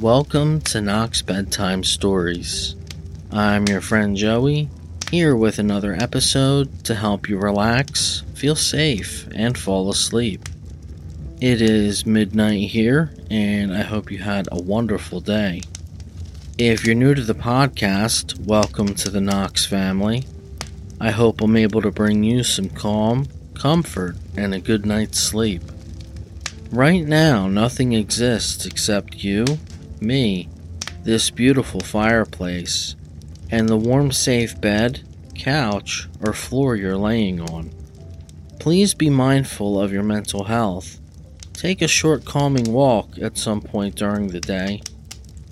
Welcome to Knox Bedtime Stories. I'm your friend Joey, here with another episode to help you relax, feel safe, and fall asleep. It is midnight here, and I hope you had a wonderful day. If you're new to the podcast, welcome to the Knox family. I hope I'm able to bring you some calm, comfort, and a good night's sleep. Right now, nothing exists except you, me, this beautiful fireplace, and the warm, safe bed, couch, or floor you're laying on. Please be mindful of your mental health. Take a short, calming walk at some point during the day.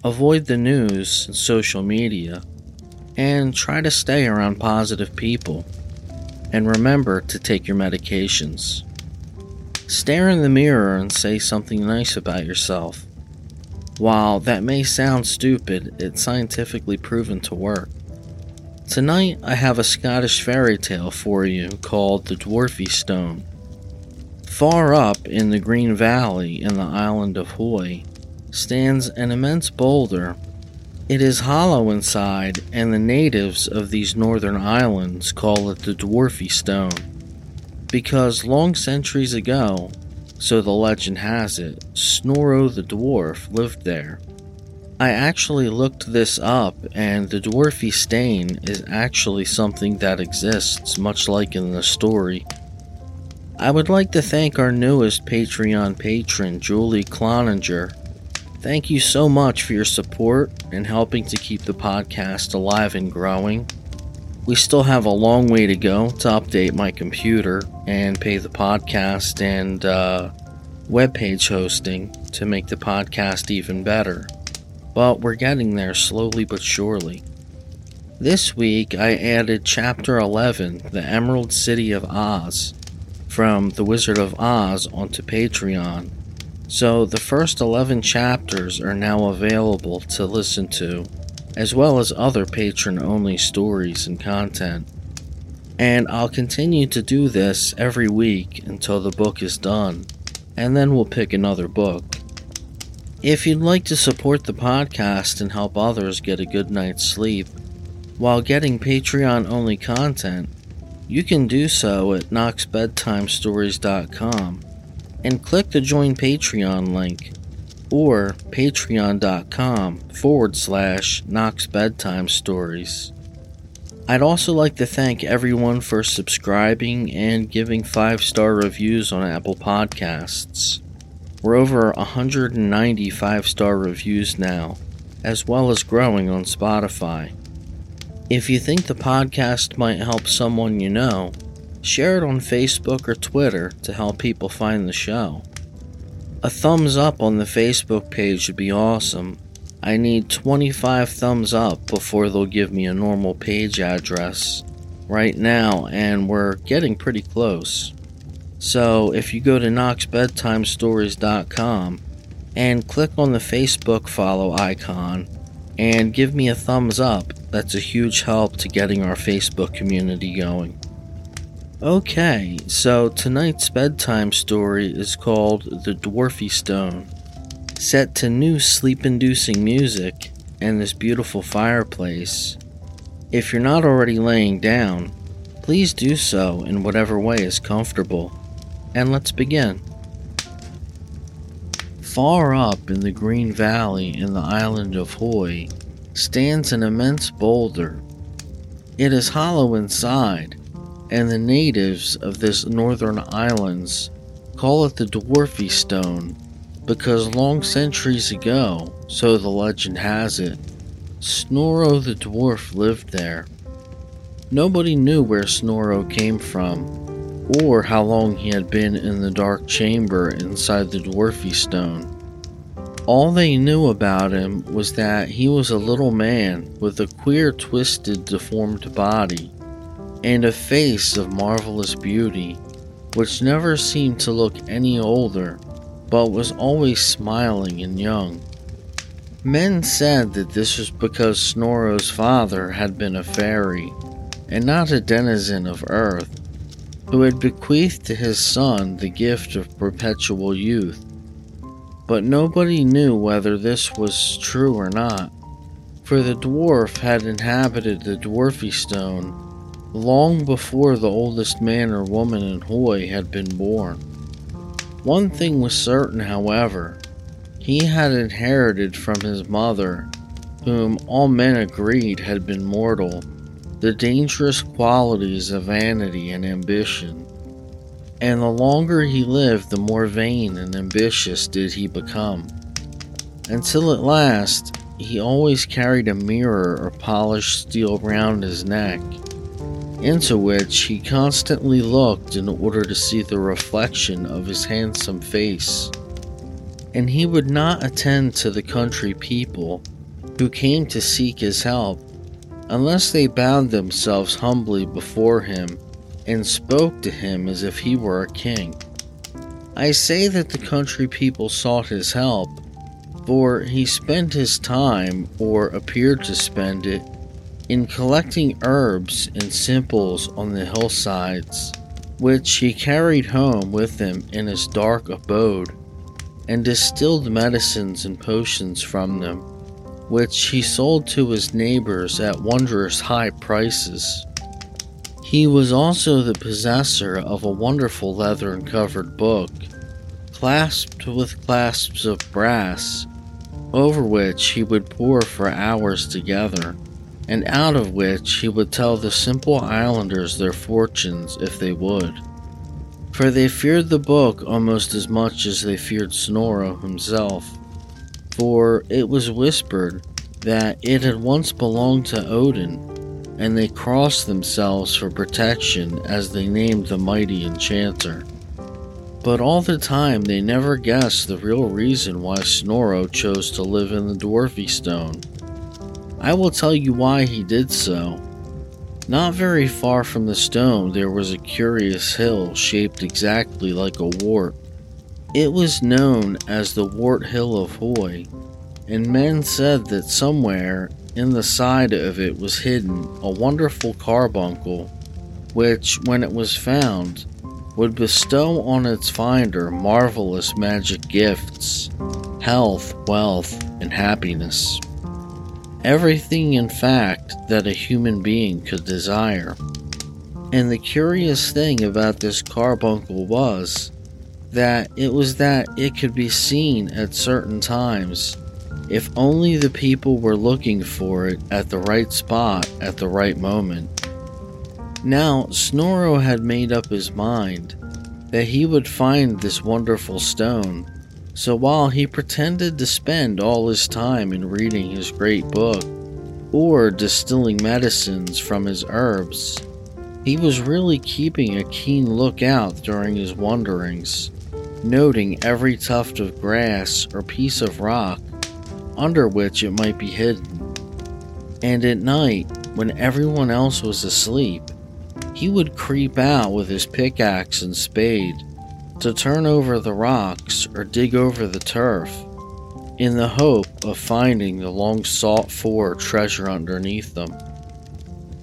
Avoid the news and social media and try to stay around positive people. And remember to take your medications. Stare in the mirror and say something nice about yourself. While that may sound stupid, it's scientifically proven to work. Tonight, I have a Scottish fairy tale for you called The Dwarfy Stone. Far up in the Green Valley in the island of Hoy stands an immense boulder it is hollow inside, and the natives of these northern islands call it the Dwarfy Stone. Because long centuries ago, so the legend has it, Snorro the Dwarf lived there. I actually looked this up, and the Dwarfy Stane is actually something that exists, much like in the story. I would like to thank our newest Patreon patron, Julie Cloninger, Thank you so much for your support and helping to keep the podcast alive and growing. We still have a long way to go to update my computer and pay the podcast and uh, webpage hosting to make the podcast even better. But we're getting there slowly but surely. This week I added Chapter 11, The Emerald City of Oz, from The Wizard of Oz onto Patreon so the first 11 chapters are now available to listen to, as well as other patron only stories and content. And I'll continue to do this every week until the book is done, and then we'll pick another book. If you'd like to support the podcast and help others get a good night's sleep while getting Patreon only content, you can do so at knoxbedtimestories.com and click the Join Patreon link or patreon.com forward slash Knox Bedtime Stories. I'd also like to thank everyone for subscribing and giving five star reviews on Apple Podcasts. We're over 190 five star reviews now, as well as growing on Spotify. If you think the podcast might help someone you know, Share it on Facebook or Twitter to help people find the show. A thumbs up on the Facebook page would be awesome. I need 25 thumbs up before they'll give me a normal page address right now, and we're getting pretty close. So if you go to knoxbedtimestories.com and click on the Facebook follow icon and give me a thumbs up, that's a huge help to getting our Facebook community going. Okay, so tonight's bedtime story is called The Dwarfy Stone. Set to new sleep inducing music and this beautiful fireplace. If you're not already laying down, please do so in whatever way is comfortable. And let's begin. Far up in the Green Valley in the island of Hoy stands an immense boulder. It is hollow inside and the natives of this northern islands call it the Dwarfy Stone because long centuries ago, so the legend has it, Snorro the dwarf lived there. Nobody knew where Snorro came from, or how long he had been in the dark chamber inside the Dwarfy Stone. All they knew about him was that he was a little man with a queer, twisted, deformed body and a face of marvelous beauty, which never seemed to look any older, but was always smiling and young. Men said that this was because Snorro's father had been a fairy, and not a denizen of earth, who had bequeathed to his son the gift of perpetual youth. but nobody knew whether this was true or not, for the dwarf had inhabited the dwarfy stone long before the oldest man or woman in Hoy had been born. One thing was certain, however, he had inherited from his mother, whom all men agreed had been mortal, the dangerous qualities of vanity and ambition. And the longer he lived, the more vain and ambitious did he become. Until at last, he always carried a mirror or polished steel round his neck, into which he constantly looked in order to see the reflection of his handsome face. And he would not attend to the country people who came to seek his help unless they bowed themselves humbly before him and spoke to him as if he were a king. I say that the country people sought his help, for he spent his time, or appeared to spend it, in collecting herbs and simples on the hillsides, which he carried home with him in his dark abode, and distilled medicines and potions from them which he sold to his neighbors at wondrous high prices. He was also the possessor of a wonderful leathern covered book, clasped with clasps of brass, over which he would pore for hours together, and out of which he would tell the simple islanders their fortunes if they would. For they feared the book almost as much as they feared Snorro himself for it was whispered that it had once belonged to Odin, and they crossed themselves for protection as they named the mighty enchanter. But all the time they never guessed the real reason why Snorro chose to live in the Dwarfy Stone. I will tell you why he did so. Not very far from the stone there was a curious hill shaped exactly like a wart. It was known as the Wart Hill of Hoy, and men said that somewhere in the side of it was hidden a wonderful carbuncle, which, when it was found, would bestow on its finder marvelous magic gifts health, wealth, and happiness. Everything, in fact, that a human being could desire. And the curious thing about this carbuncle was that it was that it could be seen at certain times if only the people were looking for it at the right spot at the right moment. Now, Snorro had made up his mind that he would find this wonderful stone, so while he pretended to spend all his time in reading his great book or distilling medicines from his herbs, he was really keeping a keen lookout during his wanderings noting every tuft of grass or piece of rock under which it might be hidden. And at night, when everyone else was asleep, he would creep out with his pickaxe and spade to turn over the rocks or dig over the turf in the hope of finding the long sought for treasure underneath them.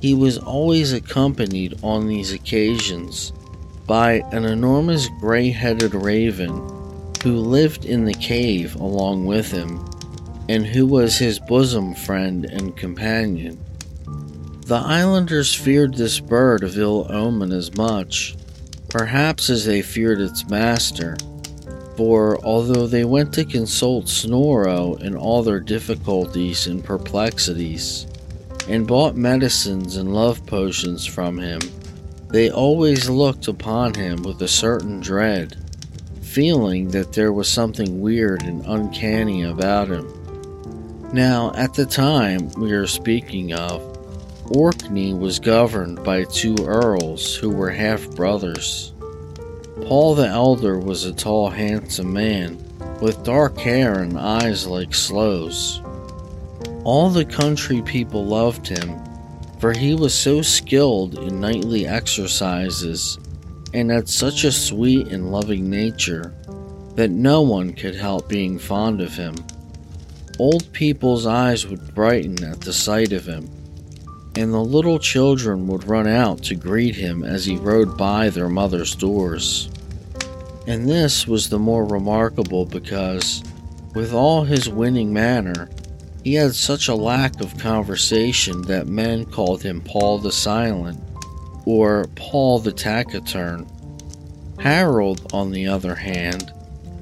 He was always accompanied on these occasions by an enormous gray headed raven who lived in the cave along with him and who was his bosom friend and companion. The islanders feared this bird of ill omen as much, perhaps as they feared its master, for although they went to consult Snorro in all their difficulties and perplexities, and bought medicines and love potions from him, they always looked upon him with a certain dread, feeling that there was something weird and uncanny about him. Now, at the time we are speaking of, Was governed by two earls who were half brothers. Paul the Elder was a tall, handsome man with dark hair and eyes like sloes. All the country people loved him for he was so skilled in knightly exercises and had such a sweet and loving nature that no one could help being fond of him. Old people's eyes would brighten at the sight of him, and the little children would run out to greet him as he rode by their mother's doors. And this was the more remarkable because With all his winning manner, he had such a lack of conversation that men called him Paul the Silent or Paul the Taciturn. Harold, on the other hand,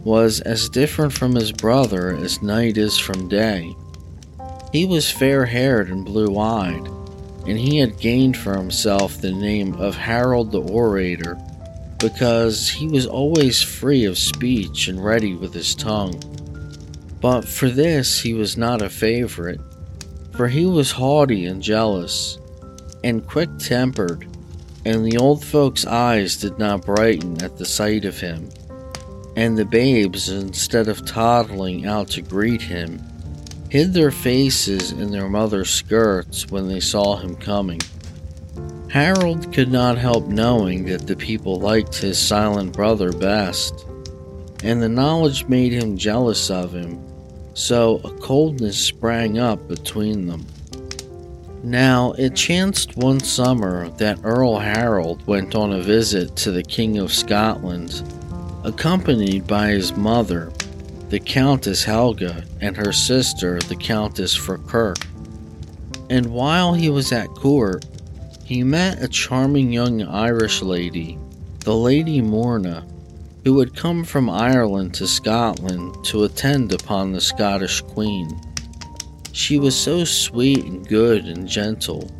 was as different from his brother as night is from day. He was fair haired and blue eyed, and he had gained for himself the name of Harold the Orator because he was always free of speech and ready with his tongue. But for this he was not a favorite, for he was haughty and jealous, and quick tempered, and the old folks' eyes did not brighten at the sight of him. And the babes, instead of toddling out to greet him, hid their faces in their mother's skirts when they saw him coming. Harold could not help knowing that the people liked his silent brother best, and the knowledge made him jealous of him, so a coldness sprang up between them. Now, it chanced one summer that Earl Harold went on a visit to the King of Scotland, accompanied by his mother, the Countess Helga, and her sister, the Countess Fraukirk. And while he was at court, he met a charming young Irish lady, the Lady Morna, who had come from Ireland to Scotland to attend upon the Scottish Queen. She was so sweet and good and gentle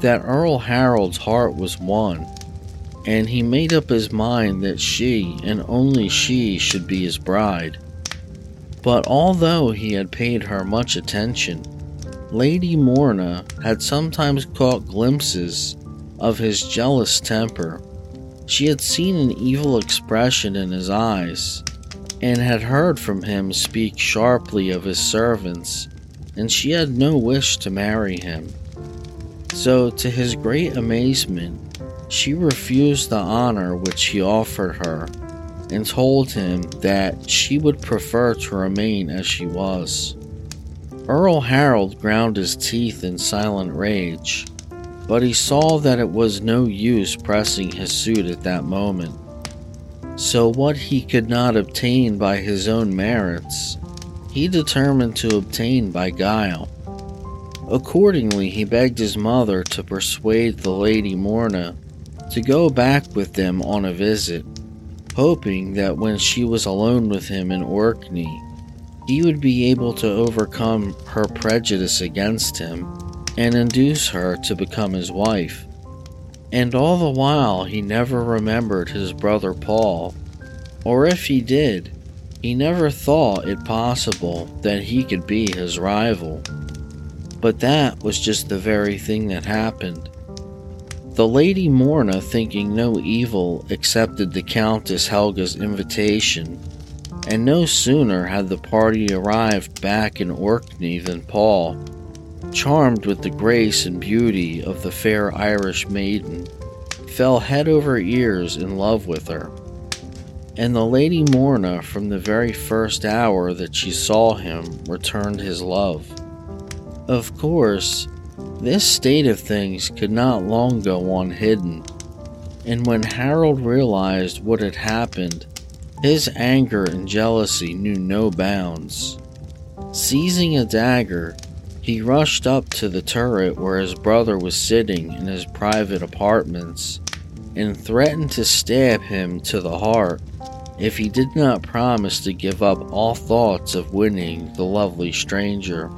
that Earl Harold's heart was won, and he made up his mind that she and only she should be his bride. But although he had paid her much attention, Lady Morna had sometimes caught glimpses of his jealous temper. She had seen an evil expression in his eyes, and had heard from him speak sharply of his servants, and she had no wish to marry him. So, to his great amazement, she refused the honor which he offered her, and told him that she would prefer to remain as she was. Earl Harold ground his teeth in silent rage, but he saw that it was no use pressing his suit at that moment. So, what he could not obtain by his own merits, he determined to obtain by guile. Accordingly, he begged his mother to persuade the Lady Morna to go back with them on a visit, hoping that when she was alone with him in Orkney, he would be able to overcome her prejudice against him and induce her to become his wife. And all the while, he never remembered his brother Paul, or if he did, he never thought it possible that he could be his rival. But that was just the very thing that happened. The Lady Morna, thinking no evil, accepted the Countess Helga's invitation and no sooner had the party arrived back in Orkney than Paul, charmed with the grace and beauty of the fair Irish maiden, fell head over ears in love with her. And the Lady Morna, from the very first hour that she saw him, returned his love. Of course, this state of things could not long go on hidden, and when Harold realized what had happened, his anger and jealousy knew no bounds. Seizing a dagger, he rushed up to the turret where his brother was sitting in his private apartments and threatened to stab him to the heart if he did not promise to give up all thoughts of winning the lovely stranger.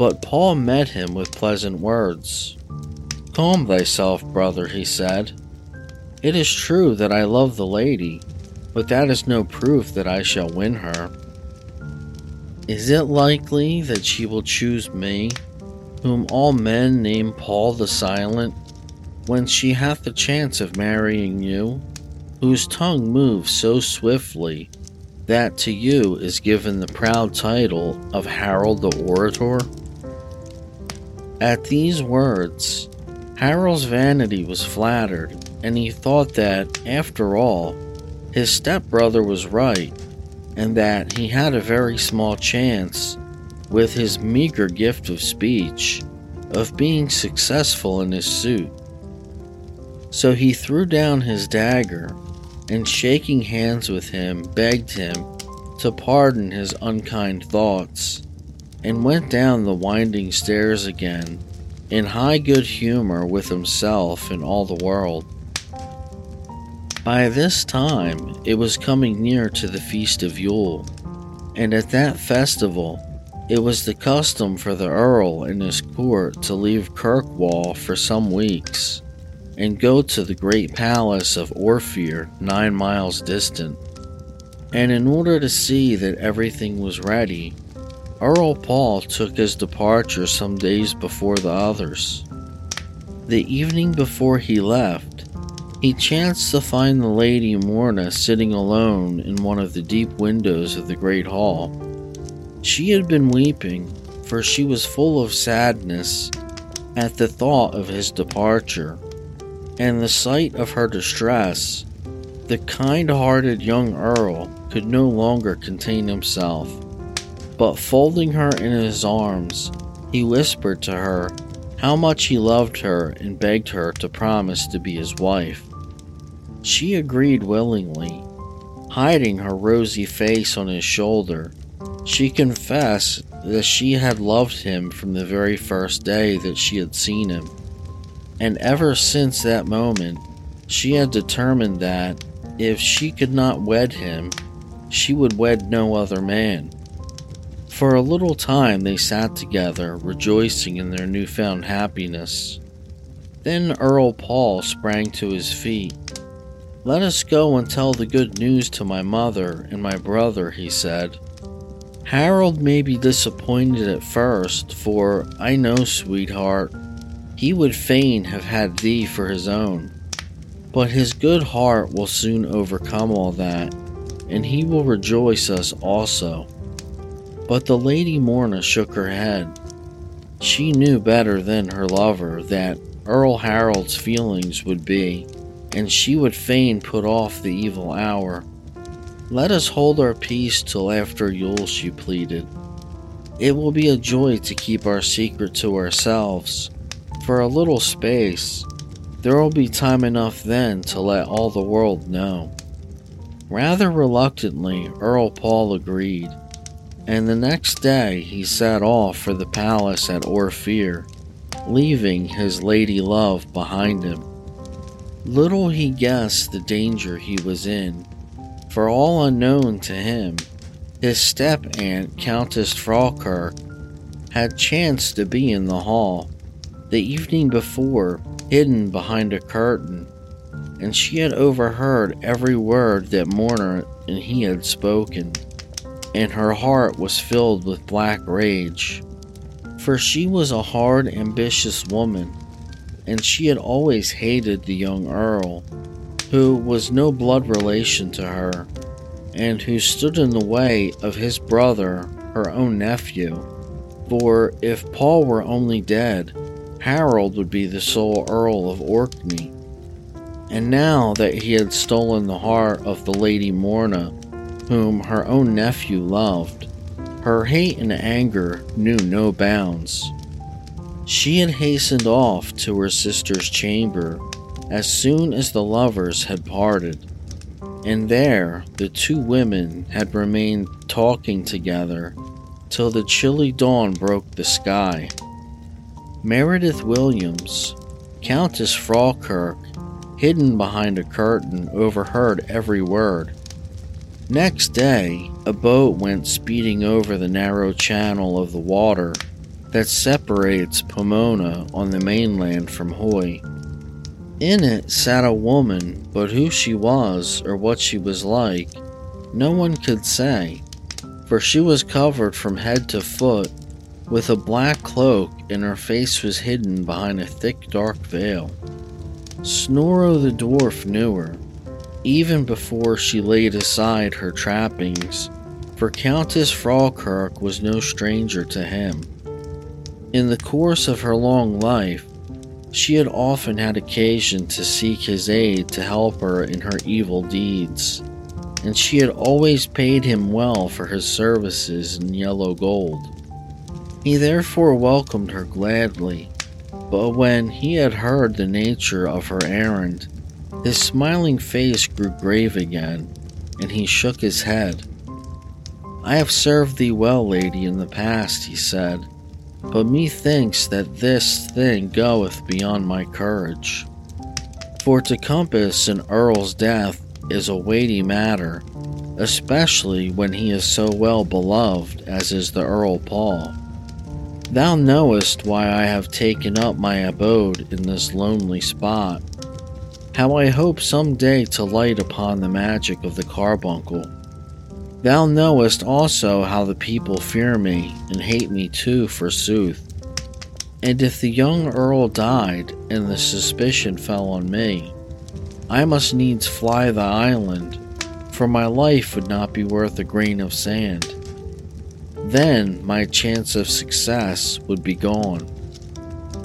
But Paul met him with pleasant words. Calm thyself, brother, he said. It is true that I love the lady, but that is no proof that I shall win her. Is it likely that she will choose me, whom all men name Paul the Silent, when she hath the chance of marrying you, whose tongue moves so swiftly that to you is given the proud title of Harold the Orator? At these words, Harold's vanity was flattered, and he thought that, after all, his stepbrother was right, and that he had a very small chance, with his meager gift of speech, of being successful in his suit. So he threw down his dagger and, shaking hands with him, begged him to pardon his unkind thoughts, and went down the winding stairs again, in high good humor with himself and all the world. By this time, it was coming near to the feast of Yule, and at that festival, it was the custom for the Earl and his court to leave Kirkwall for some weeks and go to the great palace of Orphir, nine miles distant. And in order to see that everything was ready, Earl Paul took his departure some days before the others. The evening before he left, he chanced to find the Lady Morna sitting alone in one of the deep windows of the great hall. She had been weeping, for she was full of sadness at the thought of his departure, and the sight of her distress. The kind hearted young Earl could no longer contain himself, but folding her in his arms, he whispered to her how much he loved her and begged her to promise to be his wife. She agreed willingly, hiding her rosy face on his shoulder she confessed that she had loved him from the very first day that she had seen him, and ever since that moment, she had determined that if she could not wed him, she would wed no other man. For a little time they sat together, rejoicing in their newfound happiness. Then Earl Paul sprang to his feet. Let us go and tell the good news to my mother and my brother, he said. Harold may be disappointed at first, for I know, sweetheart, he would fain have had thee for his own. But his good heart will soon overcome all that, and he will rejoice us also. But the Lady Morna shook her head. She knew better than her lover that Earl Harold's feelings would be, and she would fain put off the evil hour let us hold our peace till after Yule, she pleaded. It will be a joy to keep our secret to ourselves. For a little space, there will be time enough then to let all the world know. Rather reluctantly, Earl Paul agreed, and the next day he set off for the palace at Orphir, leaving his lady love behind him. Little he guessed the danger he was in for all unknown to him, his step aunt, Countess Falkirk, had chanced to be in the hall the evening before, hidden behind a curtain, and she had overheard every word that Morna and he had spoken, and her heart was filled with black rage. For she was a hard, ambitious woman, and she had always hated the young Earl who was no blood relation to her, and who stood in the way of his brother, her own nephew. For if Paul were only dead, Harold would be the sole Earl of Orkney. And now that he had stolen the heart of the Lady Morna, whom her own nephew loved, her hate and anger knew no bounds. She had hastened off to her sister's chamber as soon as the lovers had parted. And there the two women had remained talking together till the chilly dawn broke the sky. Meredith Williams, Countess Falkirk, hidden behind a curtain, overheard every word. Next day, a boat went speeding over the narrow channel of the water that separates Pomona on the mainland from Hoy. In it sat a woman, but who she was or what she was like, no one could say, for she was covered from head to foot with a black cloak and her face was hidden behind a thick dark veil. Snorro the dwarf knew her, even before she laid aside her trappings, for Countess Falkirk was no stranger to him. In the course of her long life, she had often had occasion to seek his aid to help her in her evil deeds, and she had always paid him well for his services in yellow gold. He therefore welcomed her gladly, but when he had heard the nature of her errand, his smiling face grew grave again, and he shook his head. I have served thee well, lady, in the past, he said, but methinks that this thing goeth beyond my courage. For to compass an earl's death is a weighty matter, especially when he is so well beloved as is the Earl Paul. Thou knowest why I have taken up my abode in this lonely spot, how I hope some day to light upon the magic of the carbuncle. Thou knowest also how the people fear me and hate me too, forsooth. And if the young earl died and the suspicion fell on me, I must needs fly the island, for my life would not be worth a grain of sand. Then my chance of success would be gone.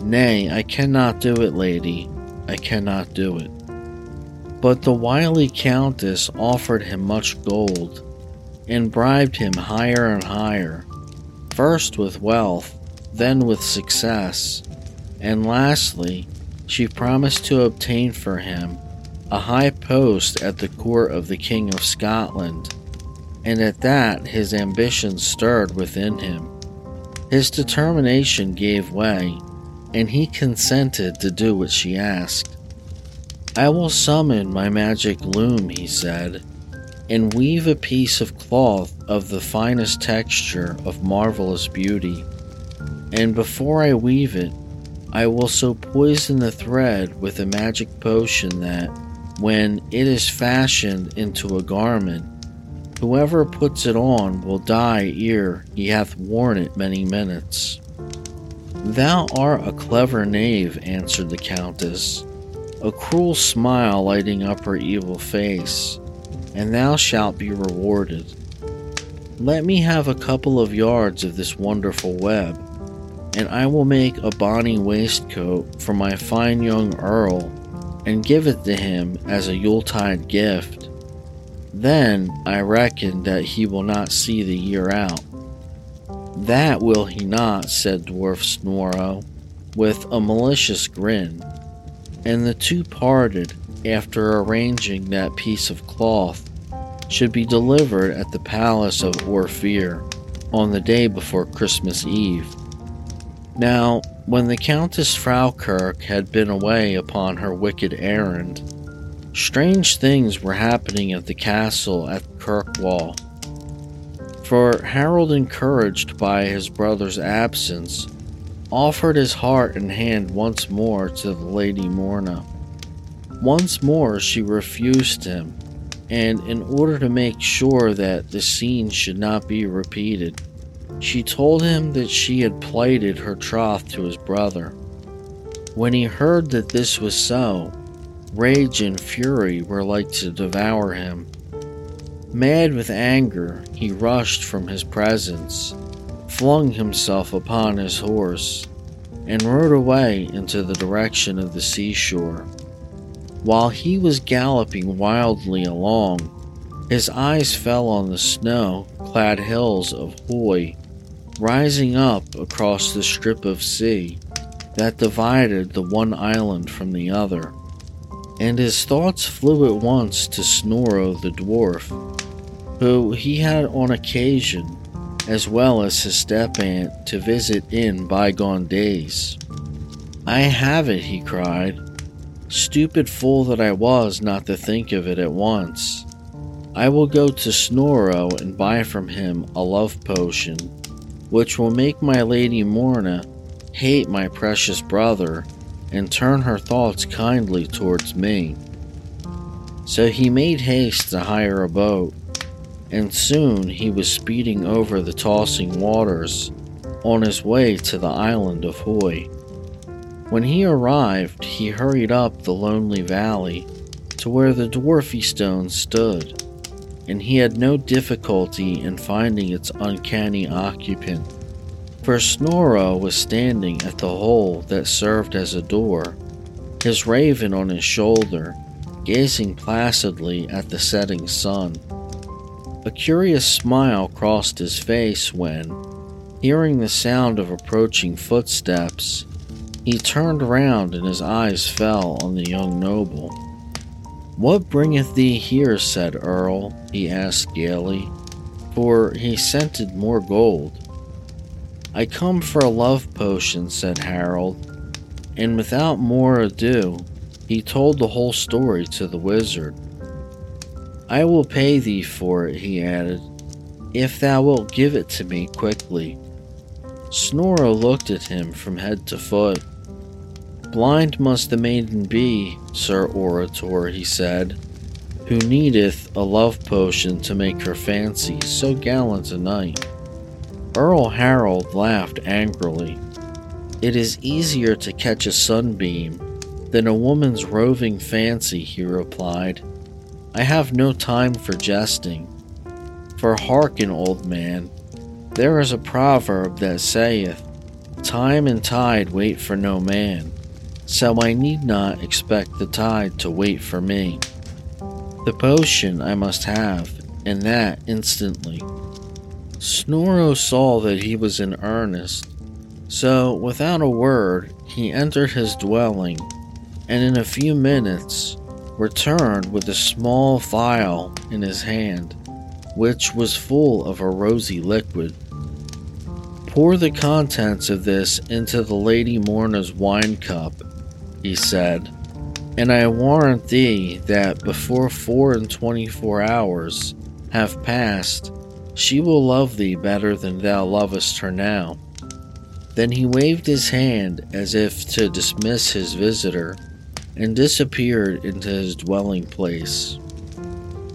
Nay, I cannot do it, lady, I cannot do it. But the wily countess offered him much gold, and bribed him higher and higher, first with wealth, then with success, and lastly, she promised to obtain for him a high post at the court of the King of Scotland, and at that his ambition stirred within him. His determination gave way, and he consented to do what she asked. I will summon my magic loom, he said, and weave a piece of cloth of the finest texture of marvelous beauty. And before I weave it, I will so poison the thread with a magic potion that, when it is fashioned into a garment, whoever puts it on will die ere he hath worn it many minutes. Thou art a clever knave, answered the Countess a cruel smile lighting up her evil face, and thou shalt be rewarded. Let me have a couple of yards of this wonderful web, and I will make a bonny waistcoat for my fine young earl and give it to him as a Yuletide gift. Then I reckon that he will not see the year out. That will he not, said Dwarf Snorro, with a malicious grin and the two parted after arranging that piece of cloth should be delivered at the palace of Orphir on the day before Christmas Eve. Now, when the Countess Fraukirk had been away upon her wicked errand, strange things were happening at the castle at Kirkwall. For Harold, encouraged by his brother's absence, offered his heart and hand once more to the Lady Morna. Once more she refused him, and in order to make sure that the scene should not be repeated, she told him that she had plighted her troth to his brother. When he heard that this was so, rage and fury were like to devour him. Mad with anger, he rushed from his presence flung himself upon his horse, and rode away into the direction of the seashore. While he was galloping wildly along, his eyes fell on the snow clad hills of Hoy, rising up across the strip of sea that divided the one island from the other. And his thoughts flew at once to Snorro the dwarf, who he had on occasion as well as his step aunt, to visit in bygone days. I have it, he cried. Stupid fool that I was not to think of it at once. I will go to Snorro and buy from him a love potion, which will make my Lady Morna hate my precious brother and turn her thoughts kindly towards me. So he made haste to hire a boat and soon he was speeding over the tossing waters on his way to the island of Hoy. When he arrived, he hurried up the lonely valley to where the dwarfy stone stood, and he had no difficulty in finding its uncanny occupant. For Snorro was standing at the hole that served as a door, his raven on his shoulder, gazing placidly at the setting sun. A curious smile crossed his face when, hearing the sound of approaching footsteps, he turned round and his eyes fell on the young noble. What bringeth thee here? said Earl, he asked gaily, for he scented more gold. I come for a love potion, said Harold, and without more ado, he told the whole story to the wizard. I will pay thee for it, he added, if thou wilt give it to me quickly. Snorro looked at him from head to foot. Blind must the maiden be, Sir Orator, he said, who needeth a love potion to make her fancy so gallant a knight. Earl Harold laughed angrily. It is easier to catch a sunbeam than a woman's roving fancy, he replied. I have no time for jesting. For hearken, old man, there is a proverb that saith, Time and tide wait for no man, so I need not expect the tide to wait for me. The potion I must have, and that instantly. Snorro saw that he was in earnest, so without a word he entered his dwelling, and in a few minutes returned with a small vial in his hand, which was full of a rosy liquid. Pour the contents of this into the Lady Morna's wine cup, he said, and I warrant thee that before four and twenty four hours have passed, she will love thee better than thou lovest her now. Then he waved his hand as if to dismiss his visitor and disappeared into his dwelling place.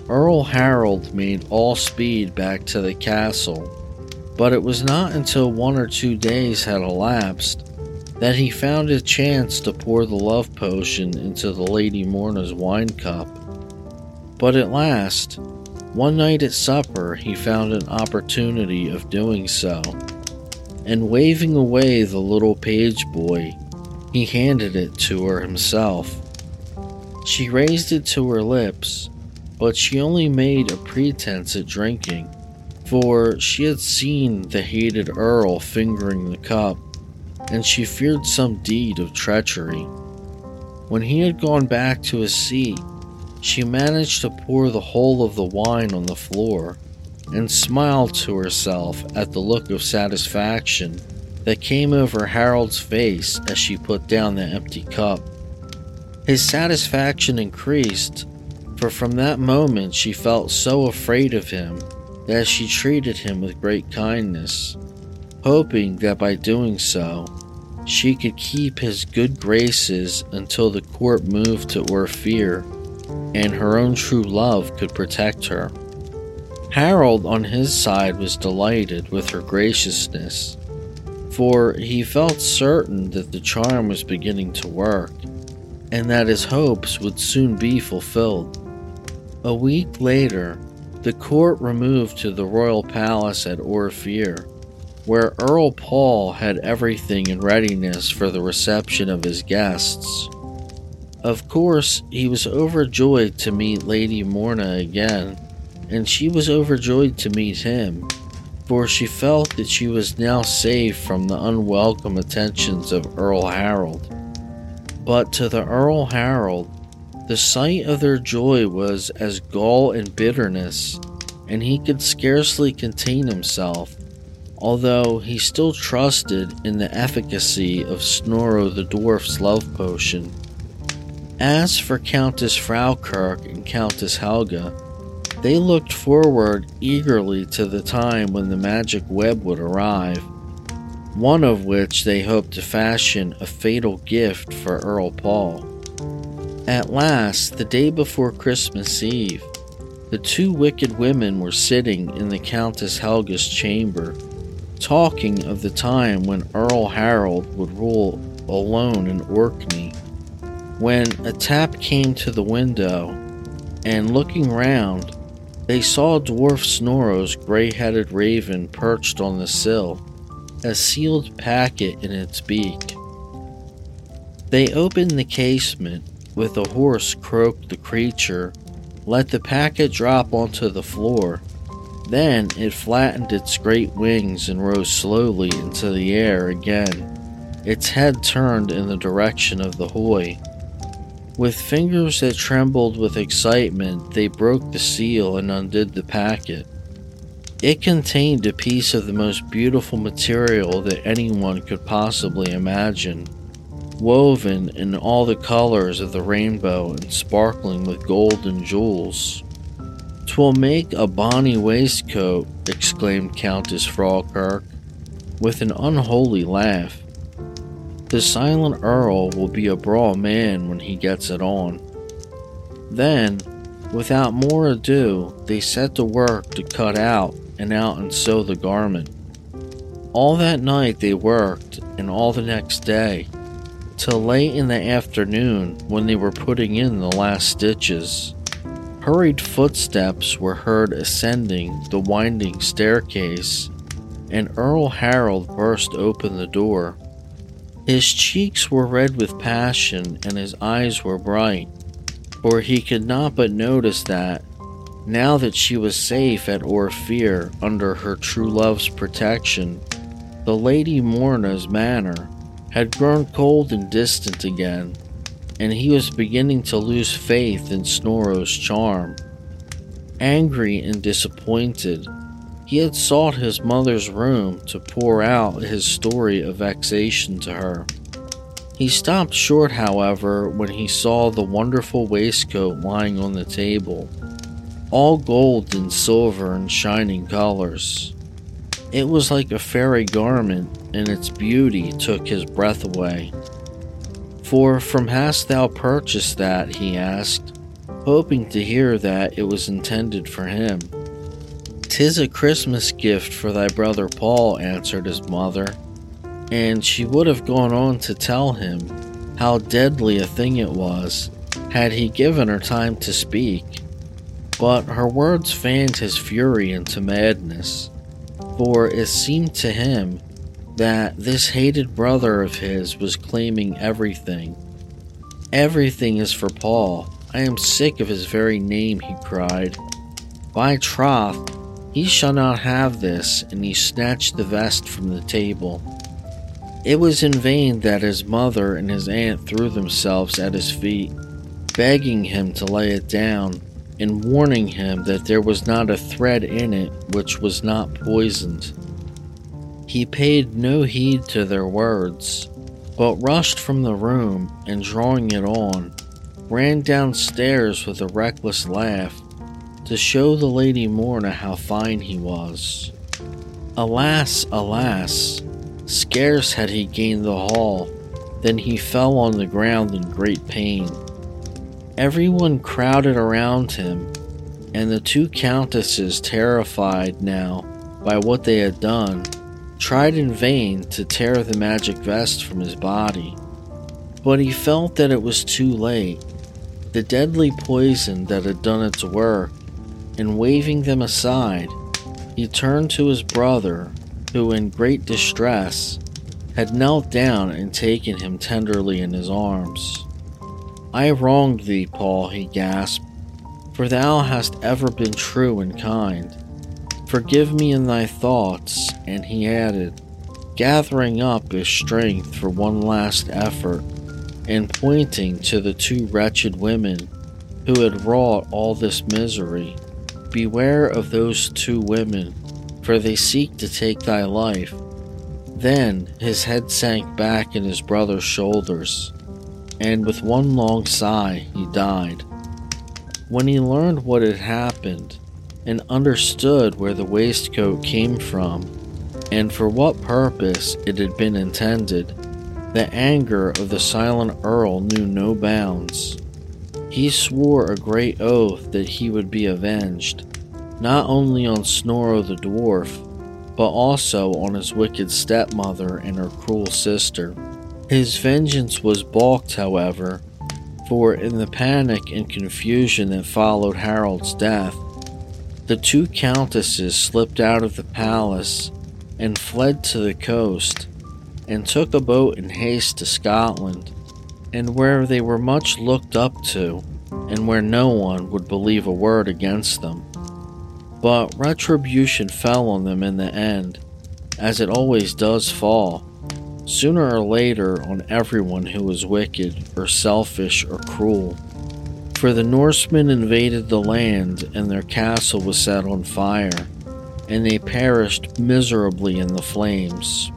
Earl Harold made all speed back to the castle, but it was not until one or two days had elapsed that he found a chance to pour the love potion into the Lady Morna's wine cup. But at last, one night at supper, he found an opportunity of doing so, and waving away the little page boy, he handed it to her himself. She raised it to her lips, but she only made a pretense at drinking, for she had seen the hated Earl fingering the cup, and she feared some deed of treachery. When he had gone back to his seat, she managed to pour the whole of the wine on the floor and smiled to herself at the look of satisfaction that came over Harold's face as she put down the empty cup. His satisfaction increased, for from that moment she felt so afraid of him that she treated him with great kindness, hoping that by doing so she could keep his good graces until the court moved to Orphir and her own true love could protect her. Harold, on his side, was delighted with her graciousness for he felt certain that the charm was beginning to work, and that his hopes would soon be fulfilled. A week later, the court removed to the royal palace at Orphir, where Earl Paul had everything in readiness for the reception of his guests. Of course, he was overjoyed to meet Lady Morna again, and she was overjoyed to meet him for she felt that she was now safe from the unwelcome attentions of Earl Harold. But to the Earl Harold, the sight of their joy was as gall and bitterness, and he could scarcely contain himself, although he still trusted in the efficacy of Snorro the dwarf's love potion. As for Countess Fraukirk and Countess Helga, they looked forward eagerly to the time when the magic web would arrive, one of which they hoped to fashion a fatal gift for Earl Paul. At last, the day before Christmas Eve, the two wicked women were sitting in the Countess Helga's chamber, talking of the time when Earl Harold would rule alone in Orkney. When a tap came to the window, and looking round, they saw Dwarf Snorro's gray headed raven perched on the sill, a sealed packet in its beak. They opened the casement, with a hoarse croak the creature, let the packet drop onto the floor. Then it flattened its great wings and rose slowly into the air again, its head turned in the direction of the hoy. With fingers that trembled with excitement, they broke the seal and undid the packet. It contained a piece of the most beautiful material that anyone could possibly imagine, woven in all the colors of the rainbow and sparkling with gold and jewels. "'Twill make a bonny waistcoat, exclaimed Countess Fraukirk, with an unholy laugh. The silent Earl will be a braw man when he gets it on. Then, without more ado, they set to work to cut out and out and sew the garment. All that night they worked, and all the next day, till late in the afternoon when they were putting in the last stitches. Hurried footsteps were heard ascending the winding staircase, and Earl Harold burst open the door. His cheeks were red with passion and his eyes were bright, for he could not but notice that, now that she was safe at Orphir under her true love's protection, the Lady Morna's manner had grown cold and distant again, and he was beginning to lose faith in Snorro's charm. Angry and disappointed, he had sought his mother's room to pour out his story of vexation to her. He stopped short, however, when he saw the wonderful waistcoat lying on the table, all gold and silver and shining colors. It was like a fairy garment, and its beauty took his breath away. For from hast thou purchased that? he asked, hoping to hear that it was intended for him. "'Tis a Christmas gift for thy brother Paul," answered his mother, and she would have gone on to tell him how deadly a thing it was had he given her time to speak. But her words fanned his fury into madness, for it seemed to him that this hated brother of his was claiming everything. Everything is for Paul. I am sick of his very name, he cried. By troth, he shall not have this, and he snatched the vest from the table. It was in vain that his mother and his aunt threw themselves at his feet, begging him to lay it down, and warning him that there was not a thread in it which was not poisoned. He paid no heed to their words, but rushed from the room and drawing it on, ran downstairs with a reckless laugh to show the Lady Morna how fine he was. Alas, alas! Scarce had he gained the hall, than he fell on the ground in great pain. Everyone crowded around him, and the two countesses, terrified now by what they had done, tried in vain to tear the magic vest from his body. But he felt that it was too late. The deadly poison that had done its work and waving them aside, he turned to his brother, who, in great distress, had knelt down and taken him tenderly in his arms. I wronged thee, Paul, he gasped, for thou hast ever been true and kind. Forgive me in thy thoughts, and he added, gathering up his strength for one last effort, and pointing to the two wretched women who had wrought all this misery. Beware of those two women, for they seek to take thy life. Then his head sank back in his brother's shoulders, and with one long sigh he died. When he learned what had happened, and understood where the waistcoat came from, and for what purpose it had been intended, the anger of the silent Earl knew no bounds. He swore a great oath that he would be avenged, not only on Snorro the dwarf, but also on his wicked stepmother and her cruel sister. His vengeance was balked, however, for in the panic and confusion that followed Harold's death, the two countesses slipped out of the palace and fled to the coast, and took a boat in haste to Scotland and where they were much looked up to, and where no one would believe a word against them. But retribution fell on them in the end, as it always does fall, sooner or later on everyone who was wicked, or selfish, or cruel. For the Norsemen invaded the land, and their castle was set on fire, and they perished miserably in the flames.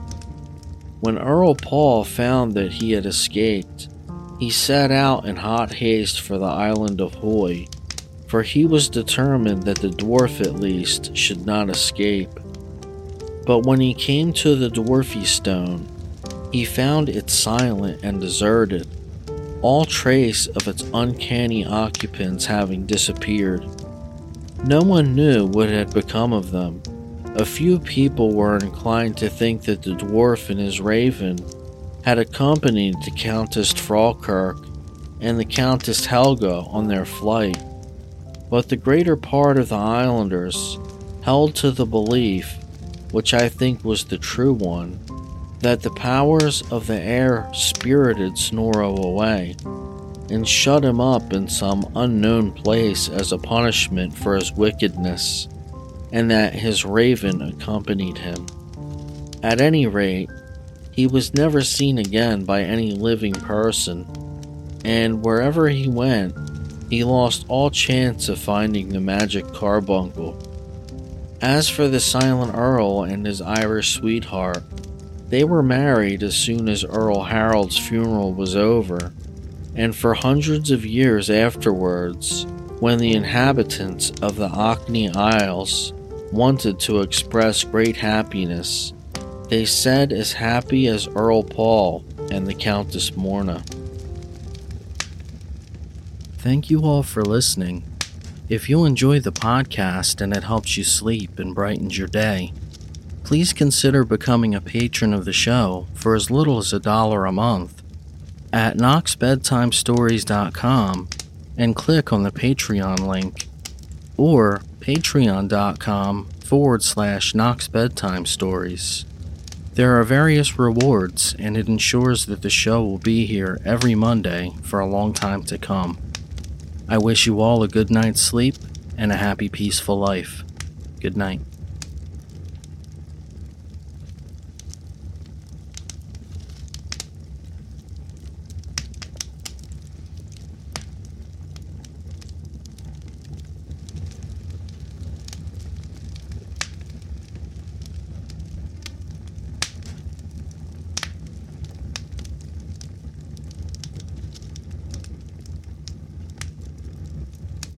When Earl Paul found that he had escaped, he set out in hot haste for the island of Hoy, for he was determined that the dwarf at least should not escape. But when he came to the Dwarfy Stane, he found it silent and deserted, all trace of its uncanny occupants having disappeared. No one knew what had become of them. A few people were inclined to think that the dwarf and his raven had accompanied the Countess Fraukirk and the Countess Helga on their flight, but the greater part of the islanders held to the belief, which I think was the true one, that the powers of the air spirited Snorro away and shut him up in some unknown place as a punishment for his wickedness, and that his raven accompanied him. At any rate, he was never seen again by any living person, and wherever he went, he lost all chance of finding the magic carbuncle. As for the silent Earl and his Irish sweetheart, they were married as soon as Earl Harold's funeral was over, and for hundreds of years afterwards, when the inhabitants of the Orkney Isles wanted to express great happiness, they said as happy as Earl Paul and the Countess Morna. Thank you all for listening. If you enjoy the podcast and it helps you sleep and brightens your day, please consider becoming a patron of the show for as little as a dollar a month at knoxbedtimestories.com and click on the Patreon link or patreon.com forward slash Knox Bedtime Stories. There are various rewards, and it ensures that the show will be here every Monday for a long time to come. I wish you all a good night's sleep and a happy, peaceful life. Good night.